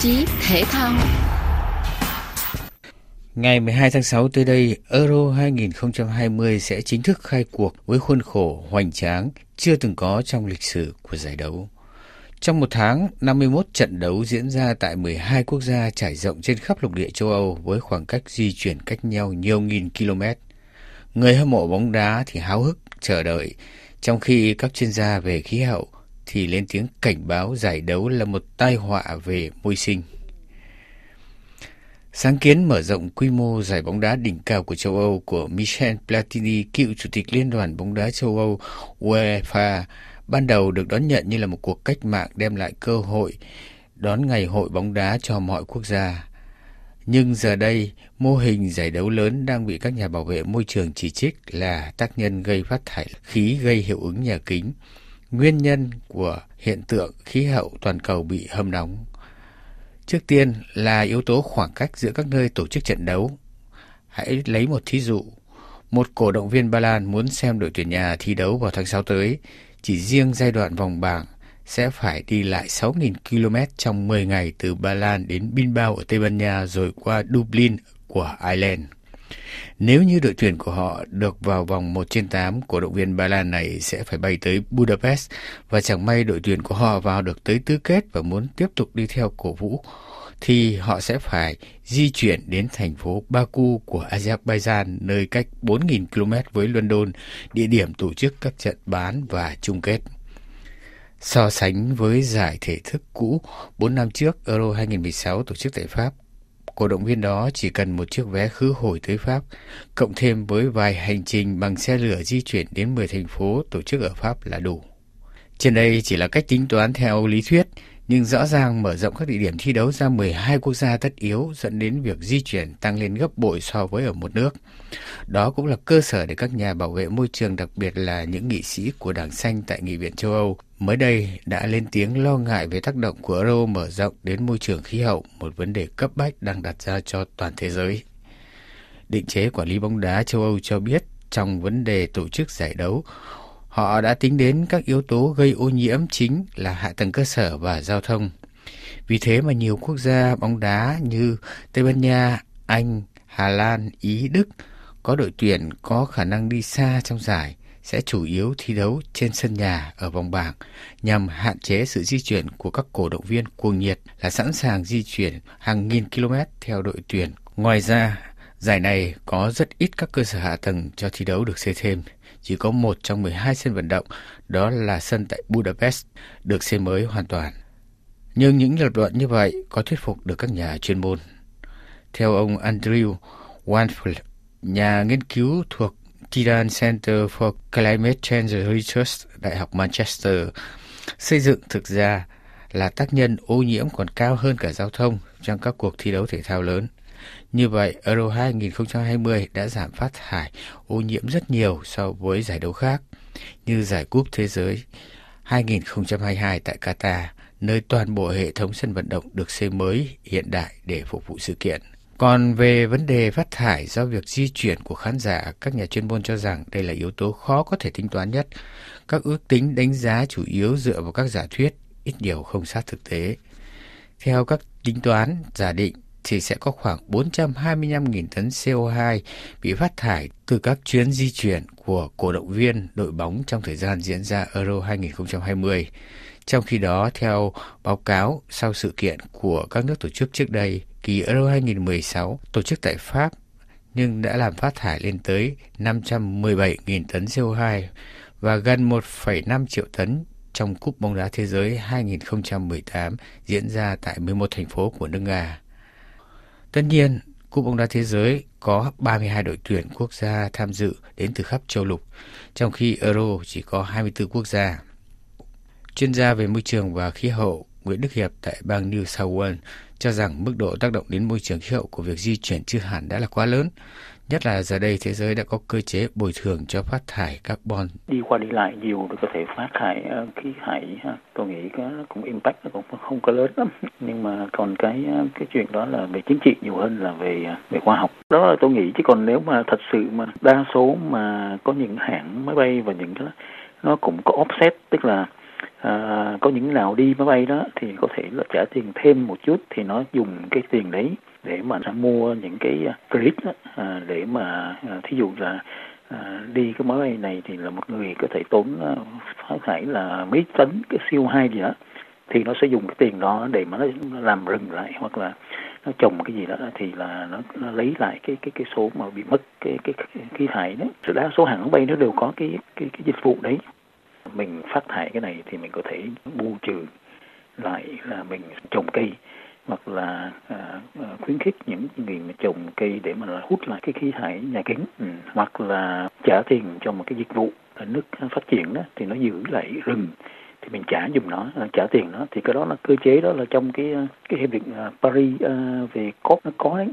chí thể thao. Ngày 12 tháng 6 tới đây, Euro 2020 sẽ chính thức khai cuộc với khuôn khổ hoành tráng chưa từng có trong lịch sử của giải đấu. Trong một tháng, 51 trận đấu diễn ra tại 12 quốc gia trải rộng trên khắp lục địa châu Âu với khoảng cách di chuyển cách nhau nhiều nghìn km. Người hâm mộ bóng đá thì háo hức chờ đợi, trong khi các chuyên gia về khí hậu thì lên tiếng cảnh báo giải đấu là một tai họa về môi sinh. Sáng kiến mở rộng quy mô giải bóng đá đỉnh cao của châu Âu của Michel Platini, cựu chủ tịch Liên đoàn bóng đá châu Âu UEFA, ban đầu được đón nhận như là một cuộc cách mạng đem lại cơ hội đón ngày hội bóng đá cho mọi quốc gia. Nhưng giờ đây, mô hình giải đấu lớn đang bị các nhà bảo vệ môi trường chỉ trích là tác nhân gây phát thải khí gây hiệu ứng nhà kính, nguyên nhân của hiện tượng khí hậu toàn cầu bị hâm nóng. Trước tiên là yếu tố khoảng cách giữa các nơi tổ chức trận đấu. Hãy lấy một thí dụ. Một cổ động viên Ba Lan muốn xem đội tuyển nhà thi đấu vào tháng 6 tới, chỉ riêng giai đoạn vòng bảng sẽ phải đi lại 6.000 km trong 10 ngày từ Ba Lan đến Bilbao ở Tây Ban Nha rồi qua Dublin của Ireland. Nếu như đội tuyển của họ được vào vòng 1 trên 8, cổ động viên Ba Lan này sẽ phải bay tới Budapest và chẳng may đội tuyển của họ vào được tới tứ kết và muốn tiếp tục đi theo cổ vũ thì họ sẽ phải di chuyển đến thành phố Baku của Azerbaijan nơi cách 4.000 km với London, địa điểm tổ chức các trận bán và chung kết. So sánh với giải thể thức cũ 4 năm trước Euro 2016 tổ chức tại Pháp, cổ động viên đó chỉ cần một chiếc vé khứ hồi tới Pháp, cộng thêm với vài hành trình bằng xe lửa di chuyển đến 10 thành phố tổ chức ở Pháp là đủ. Trên đây chỉ là cách tính toán theo lý thuyết, nhưng rõ ràng mở rộng các địa điểm thi đấu ra 12 quốc gia tất yếu dẫn đến việc di chuyển tăng lên gấp bội so với ở một nước. Đó cũng là cơ sở để các nhà bảo vệ môi trường đặc biệt là những nghị sĩ của Đảng Xanh tại Nghị viện châu Âu mới đây đã lên tiếng lo ngại về tác động của euro mở rộng đến môi trường khí hậu, một vấn đề cấp bách đang đặt ra cho toàn thế giới. Định chế quản lý bóng đá châu Âu cho biết trong vấn đề tổ chức giải đấu, Họ đã tính đến các yếu tố gây ô nhiễm chính là hạ tầng cơ sở và giao thông. Vì thế mà nhiều quốc gia bóng đá như Tây Ban Nha, Anh, Hà Lan, Ý, Đức có đội tuyển có khả năng đi xa trong giải sẽ chủ yếu thi đấu trên sân nhà ở vòng bảng nhằm hạn chế sự di chuyển của các cổ động viên cuồng nhiệt là sẵn sàng di chuyển hàng nghìn km theo đội tuyển. Ngoài ra, giải này có rất ít các cơ sở hạ tầng cho thi đấu được xây thêm chỉ có một trong 12 sân vận động, đó là sân tại Budapest, được xây mới hoàn toàn. Nhưng những lập luận như vậy có thuyết phục được các nhà chuyên môn. Theo ông Andrew Wanfield, nhà nghiên cứu thuộc Tidan Center for Climate Change Research, Đại học Manchester, xây dựng thực ra là tác nhân ô nhiễm còn cao hơn cả giao thông trong các cuộc thi đấu thể thao lớn. Như vậy, Euro 2020 đã giảm phát thải ô nhiễm rất nhiều so với giải đấu khác, như giải cúp thế giới 2022 tại Qatar, nơi toàn bộ hệ thống sân vận động được xây mới hiện đại để phục vụ sự kiện. Còn về vấn đề phát thải do việc di chuyển của khán giả, các nhà chuyên môn cho rằng đây là yếu tố khó có thể tính toán nhất. Các ước tính đánh giá chủ yếu dựa vào các giả thuyết, ít nhiều không sát thực tế. Theo các tính toán giả định, thì sẽ có khoảng 425.000 tấn CO2 bị phát thải từ các chuyến di chuyển của cổ động viên đội bóng trong thời gian diễn ra Euro 2020. Trong khi đó, theo báo cáo sau sự kiện của các nước tổ chức trước đây, kỳ Euro 2016 tổ chức tại Pháp nhưng đã làm phát thải lên tới 517.000 tấn CO2 và gần 1,5 triệu tấn trong Cúp bóng đá thế giới 2018 diễn ra tại 11 thành phố của nước Nga. Tất nhiên, Cúp bóng đá thế giới có 32 đội tuyển quốc gia tham dự đến từ khắp châu lục, trong khi Euro chỉ có 24 quốc gia. Chuyên gia về môi trường và khí hậu Nguyễn Đức Hiệp tại bang New South Wales cho rằng mức độ tác động đến môi trường khí hậu của việc di chuyển chưa hẳn đã là quá lớn. Nhất là giờ đây thế giới đã có cơ chế bồi thường cho phát thải carbon. Đi qua đi lại nhiều thì có thể phát thải ờ, khí thải tôi nghĩ cái cũng impact nó cũng không có lớn lắm. Nhưng mà còn cái ờ, cái chuyện đó là về chính trị nhiều hơn là về ờ, về khoa học. Đó là tôi nghĩ chứ còn nếu mà thật sự mà đa số mà có những hãng máy bay và những cái nó cũng có offset, tức là à, có những nào đi máy bay đó thì có thể là trả tiền thêm một chút thì nó dùng cái tiền đấy để mà mua những cái à, credit đó, à, để mà à, thí dụ là à, đi cái máy bay này thì là một người có thể tốn à, phát thải là mấy tấn cái CO2 gì đó thì nó sẽ dùng cái tiền đó để mà nó làm rừng lại hoặc là nó trồng cái gì đó thì là nó, nó lấy lại cái cái cái số mà bị mất cái cái khí thải đấy. Đa số hàng máy bay nó đều có cái cái cái dịch vụ đấy. Mình phát thải cái này thì mình có thể bù trừ lại là mình trồng cây hoặc là à, à khuyến khích những người mà trồng cây để mà hút lại cái khí thải nhà kính. Ừ. hoặc là trả tiền cho một cái dịch vụ ở nước phát triển đó thì nó giữ lại rừng thì mình trả dùng nó à, trả tiền nó. Thì cái đó là cơ chế đó là trong cái à, cái hiệp định Paris về COP nó có đấy.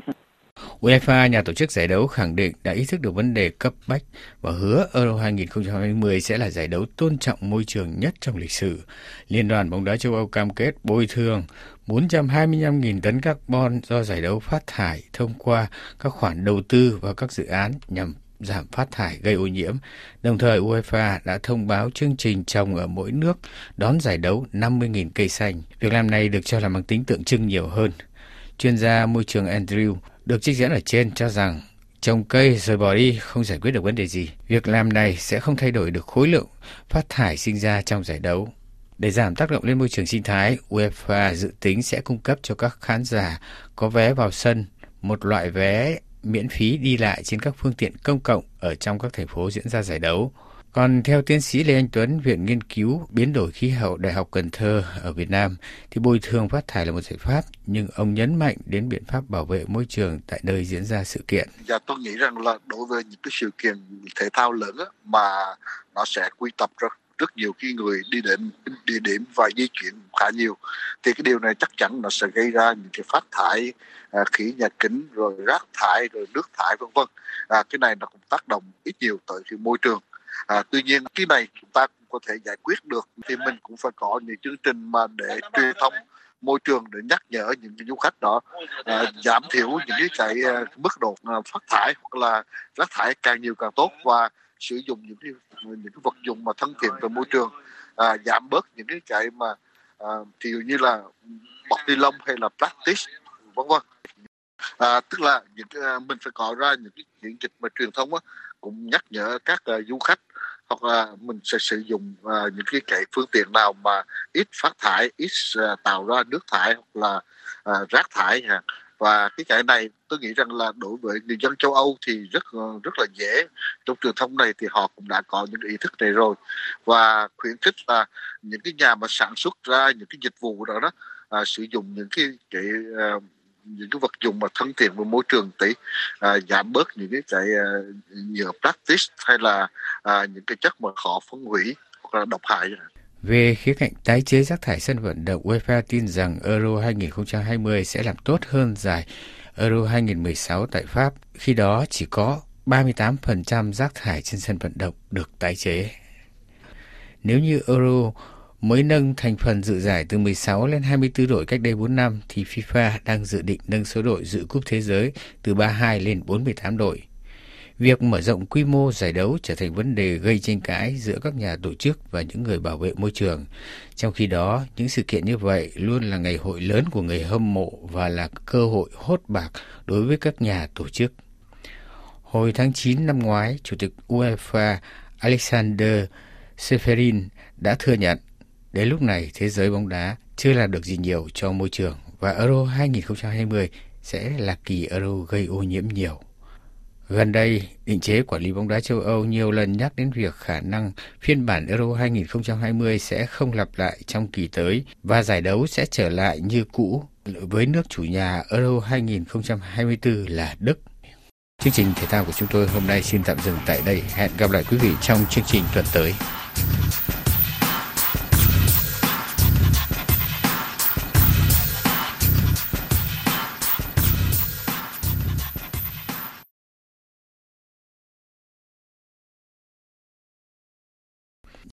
UEFA, nhà tổ chức giải đấu khẳng định đã ý thức được vấn đề cấp bách và hứa Euro 2020 sẽ là giải đấu tôn trọng môi trường nhất trong lịch sử. Liên đoàn bóng đá châu Âu cam kết bồi thường 425.000 tấn carbon do giải đấu phát thải thông qua các khoản đầu tư và các dự án nhằm giảm phát thải gây ô nhiễm. Đồng thời UEFA đã thông báo chương trình trồng ở mỗi nước đón giải đấu 50.000 cây xanh. Việc làm này được cho là mang tính tượng trưng nhiều hơn. Chuyên gia môi trường Andrew được trích dẫn ở trên cho rằng trồng cây rồi bỏ đi không giải quyết được vấn đề gì. Việc làm này sẽ không thay đổi được khối lượng phát thải sinh ra trong giải đấu. Để giảm tác động lên môi trường sinh thái, UEFA dự tính sẽ cung cấp cho các khán giả có vé vào sân một loại vé miễn phí đi lại trên các phương tiện công cộng ở trong các thành phố diễn ra giải đấu. Còn theo tiến sĩ Lê Anh Tuấn, Viện Nghiên cứu Biến đổi khí hậu Đại học Cần Thơ ở Việt Nam, thì bồi thường phát thải là một giải pháp, nhưng ông nhấn mạnh đến biện pháp bảo vệ môi trường tại nơi diễn ra sự kiện. Dạ tôi nghĩ rằng là đối với những cái sự kiện thể thao lớn á, mà nó sẽ quy tập rất rất nhiều khi người đi đến địa điểm và di chuyển khá nhiều thì cái điều này chắc chắn nó sẽ gây ra những cái phát thải à, khí nhà kính rồi rác thải rồi nước thải vân vân à, cái này nó cũng tác động ít nhiều tới cái môi trường à, tuy nhiên cái này chúng ta cũng có thể giải quyết được. Thì mình cũng phải có những chương trình mà để truyền thông môi trường để nhắc nhở những cái du khách đó à, giảm thiểu những cái cái à, mức độ à, phát thải hoặc là rác thải càng nhiều càng tốt và sử dụng những cái những cái vật dụng mà thân thiện với môi trường à, giảm bớt những cái cái mà à, thì như là bọc ni lông hay là plastic vân vân. À, tức là những cái, à, mình phải có ra những cái những dịch mà truyền thông á, cũng nhắc nhở các uh, du khách hoặc là mình sẽ sử dụng uh, những cái cái phương tiện nào mà ít phát thải ít uh, tạo ra nước thải hoặc là uh, rác thải và cái cái này tôi nghĩ rằng là đối với người dân châu Âu thì rất rất là dễ. Trong truyền thông này thì họ cũng đã có những ý thức này rồi. Và khuyến khích là những cái nhà mà sản xuất ra những cái dịch vụ đó đó uh, sử dụng những cái cái uh, những cái vật dụng mà thân thiện với môi trường tí à, giảm bớt những cái cái uh, nhựa plastic hay là à, những cái chất mà khó phân hủy hoặc là độc hại về khía cạnh tái chế rác thải sân vận động, UEFA tin rằng Euro 2020 sẽ làm tốt hơn giải Euro 2016 tại Pháp, khi đó chỉ có 38% rác thải trên sân vận động được tái chế. Nếu như Euro mới nâng thành phần dự giải từ 16 lên 24 đội cách đây 4 năm, thì FIFA đang dự định nâng số đội dự cúp thế giới từ 32 lên 48 đội. Việc mở rộng quy mô giải đấu trở thành vấn đề gây tranh cãi giữa các nhà tổ chức và những người bảo vệ môi trường. Trong khi đó, những sự kiện như vậy luôn là ngày hội lớn của người hâm mộ và là cơ hội hốt bạc đối với các nhà tổ chức. Hồi tháng 9 năm ngoái, Chủ tịch UEFA Alexander Seferin đã thừa nhận đến lúc này thế giới bóng đá chưa làm được gì nhiều cho môi trường và Euro 2020 sẽ là kỳ Euro gây ô nhiễm nhiều. Gần đây, định chế quản lý bóng đá châu Âu nhiều lần nhắc đến việc khả năng phiên bản Euro 2020 sẽ không lặp lại trong kỳ tới và giải đấu sẽ trở lại như cũ với nước chủ nhà Euro 2024 là Đức. Chương trình thể thao của chúng tôi hôm nay xin tạm dừng tại đây. Hẹn gặp lại quý vị trong chương trình tuần tới.